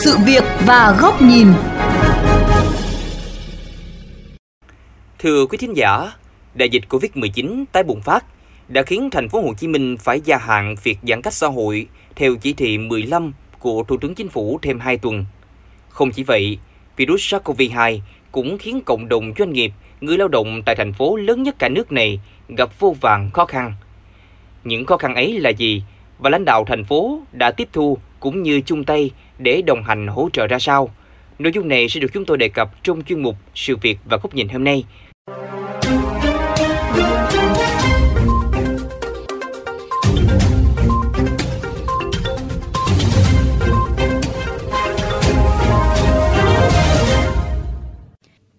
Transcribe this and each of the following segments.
sự việc và góc nhìn. Thưa quý thính giả, đại dịch Covid-19 tái bùng phát đã khiến thành phố Hồ Chí Minh phải gia hạn việc giãn cách xã hội theo chỉ thị 15 của Thủ tướng Chính phủ thêm 2 tuần. Không chỉ vậy, virus SARS-CoV-2 cũng khiến cộng đồng doanh nghiệp, người lao động tại thành phố lớn nhất cả nước này gặp vô vàng khó khăn. Những khó khăn ấy là gì và lãnh đạo thành phố đã tiếp thu cũng như chung tay để đồng hành hỗ trợ ra sao? Nội dung này sẽ được chúng tôi đề cập trong chuyên mục Sự việc và góc nhìn hôm nay.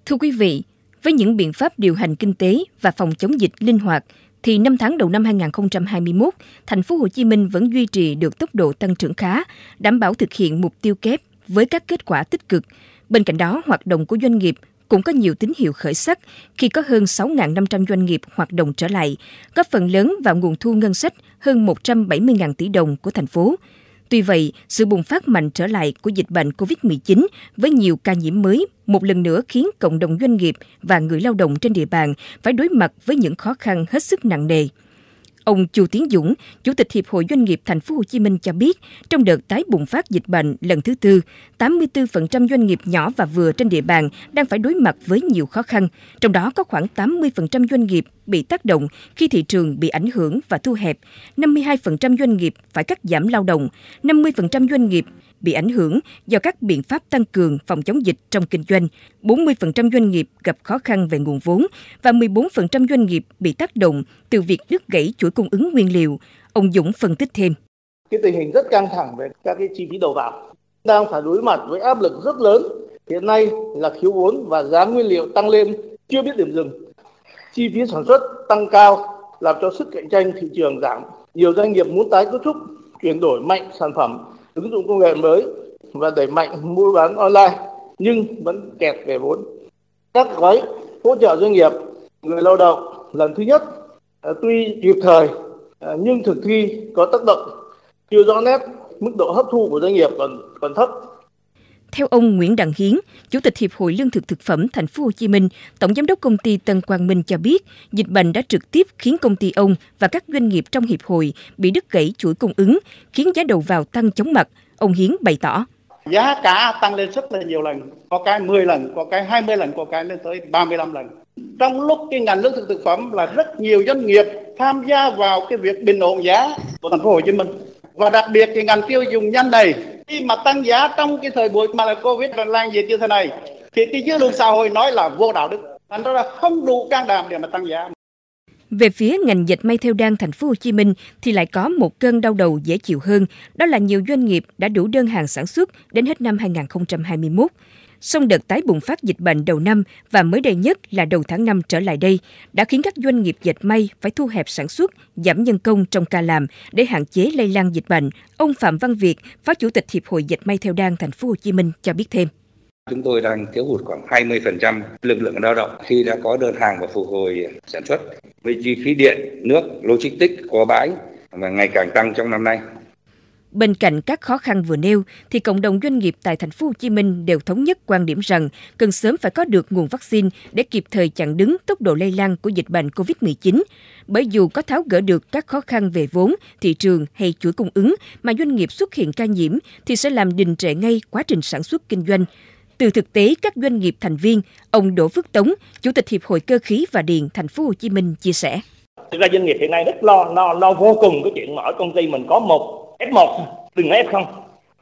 Thưa quý vị, với những biện pháp điều hành kinh tế và phòng chống dịch linh hoạt, thì năm tháng đầu năm 2021, thành phố Hồ Chí Minh vẫn duy trì được tốc độ tăng trưởng khá, đảm bảo thực hiện mục tiêu kép với các kết quả tích cực. Bên cạnh đó, hoạt động của doanh nghiệp cũng có nhiều tín hiệu khởi sắc khi có hơn 6.500 doanh nghiệp hoạt động trở lại, góp phần lớn vào nguồn thu ngân sách hơn 170.000 tỷ đồng của thành phố. Tuy vậy, sự bùng phát mạnh trở lại của dịch bệnh COVID-19 với nhiều ca nhiễm mới một lần nữa khiến cộng đồng doanh nghiệp và người lao động trên địa bàn phải đối mặt với những khó khăn hết sức nặng nề. Ông Chu Tiến Dũng, Chủ tịch Hiệp hội Doanh nghiệp Thành phố Hồ Chí Minh cho biết, trong đợt tái bùng phát dịch bệnh lần thứ tư, 84% doanh nghiệp nhỏ và vừa trên địa bàn đang phải đối mặt với nhiều khó khăn, trong đó có khoảng 80% doanh nghiệp bị tác động khi thị trường bị ảnh hưởng và thu hẹp, 52% doanh nghiệp phải cắt giảm lao động, 50% doanh nghiệp bị ảnh hưởng do các biện pháp tăng cường phòng chống dịch trong kinh doanh, 40% doanh nghiệp gặp khó khăn về nguồn vốn và 14% doanh nghiệp bị tác động từ việc đứt gãy chuỗi cung ứng nguyên liệu. Ông Dũng phân tích thêm. Cái tình hình rất căng thẳng về các cái chi phí đầu vào, đang phải đối mặt với áp lực rất lớn. Hiện nay là thiếu vốn và giá nguyên liệu tăng lên chưa biết điểm dừng. Chi phí sản xuất tăng cao làm cho sức cạnh tranh thị trường giảm. Nhiều doanh nghiệp muốn tái cấu trúc, chuyển đổi mạnh sản phẩm ứng dụng công nghệ mới và đẩy mạnh mua bán online nhưng vẫn kẹt về vốn. Các gói hỗ trợ doanh nghiệp, người lao động lần thứ nhất à, tuy kịp thời à, nhưng thực thi có tác động chưa rõ nét, mức độ hấp thu của doanh nghiệp còn còn thấp theo ông Nguyễn Đặng Hiến, Chủ tịch Hiệp hội Lương thực thực phẩm Thành phố Hồ Chí Minh, Tổng giám đốc công ty Tân Quang Minh cho biết, dịch bệnh đã trực tiếp khiến công ty ông và các doanh nghiệp trong hiệp hội bị đứt gãy chuỗi cung ứng, khiến giá đầu vào tăng chóng mặt. Ông Hiến bày tỏ. Giá cả tăng lên rất là nhiều lần, có cái 10 lần, có cái 20 lần, có cái lên tới 35 lần. Trong lúc cái ngành lương thực thực phẩm là rất nhiều doanh nghiệp tham gia vào cái việc bình ổn giá của thành phố Hồ Chí Minh và đặc biệt thì ngành tiêu dùng nhanh này khi mà tăng giá trong cái thời buổi mà là covid lan dịch như thế này thì cái dư luận xã hội nói là vô đạo đức thành ra là không đủ can đảm để mà tăng giá về phía ngành dịch may theo đan thành phố Hồ Chí Minh thì lại có một cơn đau đầu dễ chịu hơn, đó là nhiều doanh nghiệp đã đủ đơn hàng sản xuất đến hết năm 2021. Song đợt tái bùng phát dịch bệnh đầu năm và mới đây nhất là đầu tháng 5 trở lại đây đã khiến các doanh nghiệp dệt may phải thu hẹp sản xuất, giảm nhân công trong ca làm để hạn chế lây lan dịch bệnh. Ông Phạm Văn Việt, Phó Chủ tịch Hiệp hội Dệt may theo đan thành phố Hồ Chí Minh cho biết thêm. Chúng tôi đang thiếu hụt khoảng 20% lực lượng lao động khi đã có đơn hàng và phục hồi sản xuất. Với chi phí điện, nước, logistics, kho bãi và ngày càng tăng trong năm nay. Bên cạnh các khó khăn vừa nêu, thì cộng đồng doanh nghiệp tại thành phố Hồ Chí Minh đều thống nhất quan điểm rằng cần sớm phải có được nguồn vaccine để kịp thời chặn đứng tốc độ lây lan của dịch bệnh COVID-19. Bởi dù có tháo gỡ được các khó khăn về vốn, thị trường hay chuỗi cung ứng mà doanh nghiệp xuất hiện ca nhiễm thì sẽ làm đình trệ ngay quá trình sản xuất kinh doanh. Từ thực tế các doanh nghiệp thành viên, ông Đỗ Phước Tống, Chủ tịch Hiệp hội Cơ khí và Điện thành phố Hồ Chí Minh chia sẻ. Thực ra doanh nghiệp hiện nay rất lo, lo, lo vô cùng cái chuyện mở công ty mình có một F1 đừng nói F0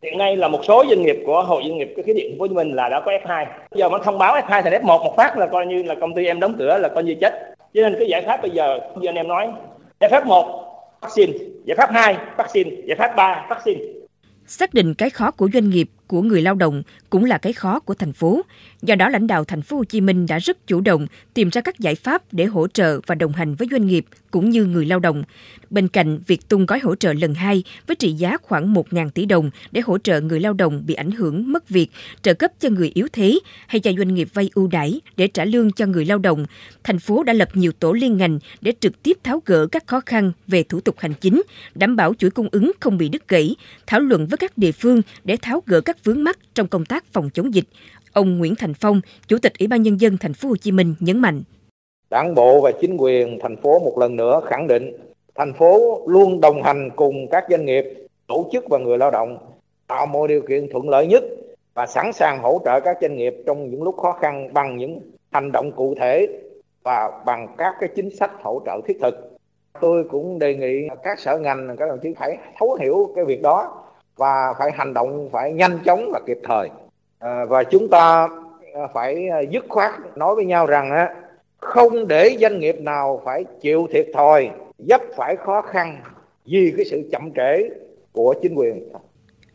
hiện nay là một số doanh nghiệp của hội doanh nghiệp cơ khí điện của Hồ Chí Minh là đã có F2 bây giờ mà thông báo F2 thành F1 một phát là coi như là công ty em đóng cửa là coi như chết. Cho nên cái giải pháp bây giờ như anh em nói giải pháp 1 vaccine giải pháp 2 vaccine giải pháp 3 vaccine. Xác định cái khó của doanh nghiệp, của người lao động cũng là cái khó của thành phố. Do đó lãnh đạo thành phố Hồ Chí Minh đã rất chủ động tìm ra các giải pháp để hỗ trợ và đồng hành với doanh nghiệp cũng như người lao động. Bên cạnh việc tung gói hỗ trợ lần 2 với trị giá khoảng 1.000 tỷ đồng để hỗ trợ người lao động bị ảnh hưởng mất việc, trợ cấp cho người yếu thế hay cho doanh nghiệp vay ưu đãi để trả lương cho người lao động, thành phố đã lập nhiều tổ liên ngành để trực tiếp tháo gỡ các khó khăn về thủ tục hành chính, đảm bảo chuỗi cung ứng không bị đứt gãy, thảo luận với các địa phương để tháo gỡ các các vướng mắc trong công tác phòng chống dịch. Ông Nguyễn Thành Phong, Chủ tịch Ủy ban nhân dân thành phố Hồ Chí Minh nhấn mạnh: Đảng bộ và chính quyền thành phố một lần nữa khẳng định thành phố luôn đồng hành cùng các doanh nghiệp, tổ chức và người lao động tạo mọi điều kiện thuận lợi nhất và sẵn sàng hỗ trợ các doanh nghiệp trong những lúc khó khăn bằng những hành động cụ thể và bằng các cái chính sách hỗ trợ thiết thực. Tôi cũng đề nghị các sở ngành các đồng chí phải thấu hiểu cái việc đó và phải hành động phải nhanh chóng và kịp thời. À, và chúng ta à, phải à, dứt khoát nói với nhau rằng á không để doanh nghiệp nào phải chịu thiệt thòi, dấp phải khó khăn vì cái sự chậm trễ của chính quyền.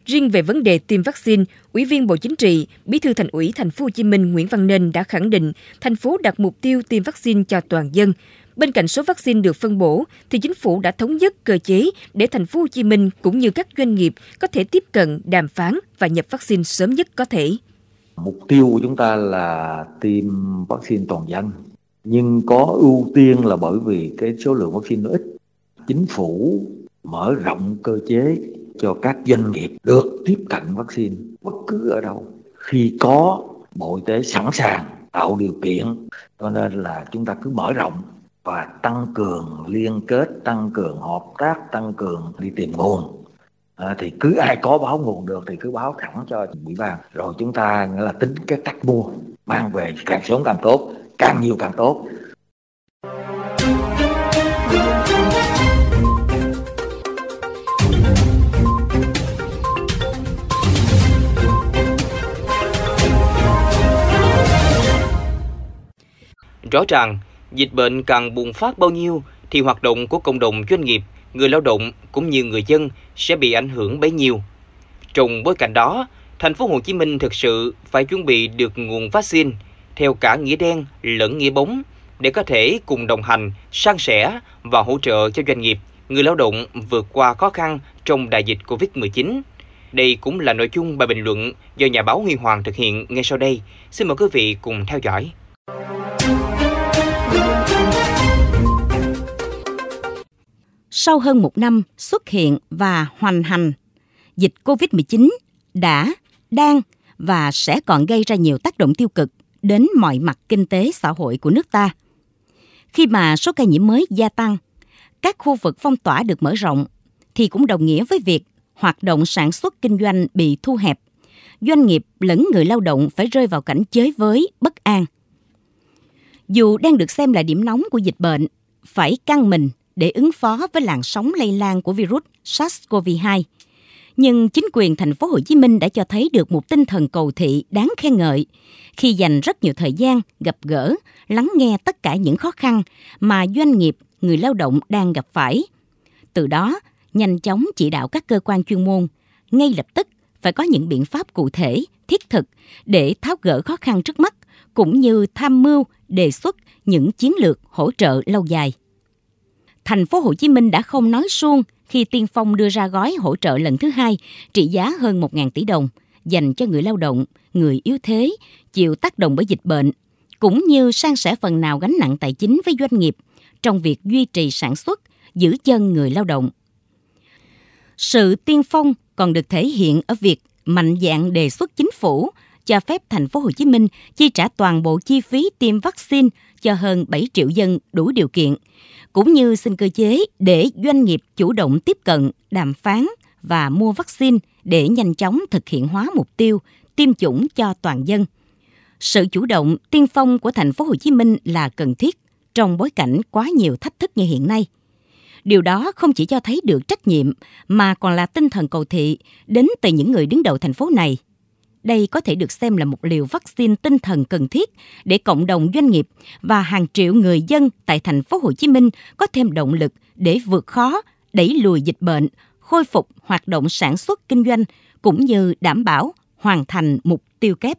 Riêng về vấn đề tiêm vaccine, Ủy viên Bộ Chính trị, Bí thư Thành ủy Thành phố Hồ Chí Minh Nguyễn Văn Nên đã khẳng định thành phố đặt mục tiêu tiêm vaccine cho toàn dân. Bên cạnh số vaccine được phân bổ thì chính phủ đã thống nhất cơ chế để thành phố Hồ Chí Minh cũng như các doanh nghiệp có thể tiếp cận, đàm phán và nhập vaccine sớm nhất có thể. Mục tiêu của chúng ta là tiêm vaccine toàn dân nhưng có ưu tiên là bởi vì cái số lượng vaccine nó ít. Chính phủ mở rộng cơ chế cho các doanh nghiệp được tiếp cận vaccine bất cứ ở đâu khi có bộ y tế sẵn sàng tạo điều kiện cho nên là chúng ta cứ mở rộng và tăng cường liên kết tăng cường hợp tác tăng cường đi tìm nguồn. À, thì cứ ai có báo nguồn được thì cứ báo thẳng cho ủy ban. Rồi chúng ta nghĩa là tính cái cách mua mang về càng sớm càng tốt càng nhiều càng tốt. Rõ ràng, dịch bệnh càng bùng phát bao nhiêu thì hoạt động của cộng đồng doanh nghiệp, người lao động cũng như người dân sẽ bị ảnh hưởng bấy nhiêu. Trong bối cảnh đó, thành phố Hồ Chí Minh thực sự phải chuẩn bị được nguồn vaccine theo cả nghĩa đen lẫn nghĩa bóng để có thể cùng đồng hành, san sẻ và hỗ trợ cho doanh nghiệp, người lao động vượt qua khó khăn trong đại dịch Covid-19. Đây cũng là nội dung bài bình luận do nhà báo Huy Hoàng thực hiện ngay sau đây. Xin mời quý vị cùng theo dõi. Sau hơn một năm xuất hiện và hoành hành, dịch COVID-19 đã, đang và sẽ còn gây ra nhiều tác động tiêu cực đến mọi mặt kinh tế xã hội của nước ta. Khi mà số ca nhiễm mới gia tăng, các khu vực phong tỏa được mở rộng thì cũng đồng nghĩa với việc hoạt động sản xuất kinh doanh bị thu hẹp. Doanh nghiệp lẫn người lao động phải rơi vào cảnh chới với, bất an. Dù đang được xem là điểm nóng của dịch bệnh, phải căng mình để ứng phó với làn sóng lây lan của virus SARS-CoV-2. Nhưng chính quyền thành phố Hồ Chí Minh đã cho thấy được một tinh thần cầu thị đáng khen ngợi khi dành rất nhiều thời gian gặp gỡ, lắng nghe tất cả những khó khăn mà doanh nghiệp, người lao động đang gặp phải. Từ đó, nhanh chóng chỉ đạo các cơ quan chuyên môn ngay lập tức phải có những biện pháp cụ thể, thiết thực để tháo gỡ khó khăn trước mắt cũng như tham mưu đề xuất những chiến lược hỗ trợ lâu dài thành phố Hồ Chí Minh đã không nói suông khi Tiên Phong đưa ra gói hỗ trợ lần thứ hai trị giá hơn 1.000 tỷ đồng dành cho người lao động, người yếu thế, chịu tác động bởi dịch bệnh, cũng như san sẻ phần nào gánh nặng tài chính với doanh nghiệp trong việc duy trì sản xuất, giữ chân người lao động. Sự tiên phong còn được thể hiện ở việc mạnh dạng đề xuất chính phủ cho phép thành phố Hồ Chí Minh chi trả toàn bộ chi phí tiêm vaccine cho hơn 7 triệu dân đủ điều kiện, cũng như xin cơ chế để doanh nghiệp chủ động tiếp cận, đàm phán và mua vaccine để nhanh chóng thực hiện hóa mục tiêu tiêm chủng cho toàn dân. Sự chủ động tiên phong của thành phố Hồ Chí Minh là cần thiết trong bối cảnh quá nhiều thách thức như hiện nay. Điều đó không chỉ cho thấy được trách nhiệm mà còn là tinh thần cầu thị đến từ những người đứng đầu thành phố này đây có thể được xem là một liều vaccine tinh thần cần thiết để cộng đồng doanh nghiệp và hàng triệu người dân tại thành phố Hồ Chí Minh có thêm động lực để vượt khó, đẩy lùi dịch bệnh, khôi phục hoạt động sản xuất kinh doanh cũng như đảm bảo hoàn thành mục tiêu kép.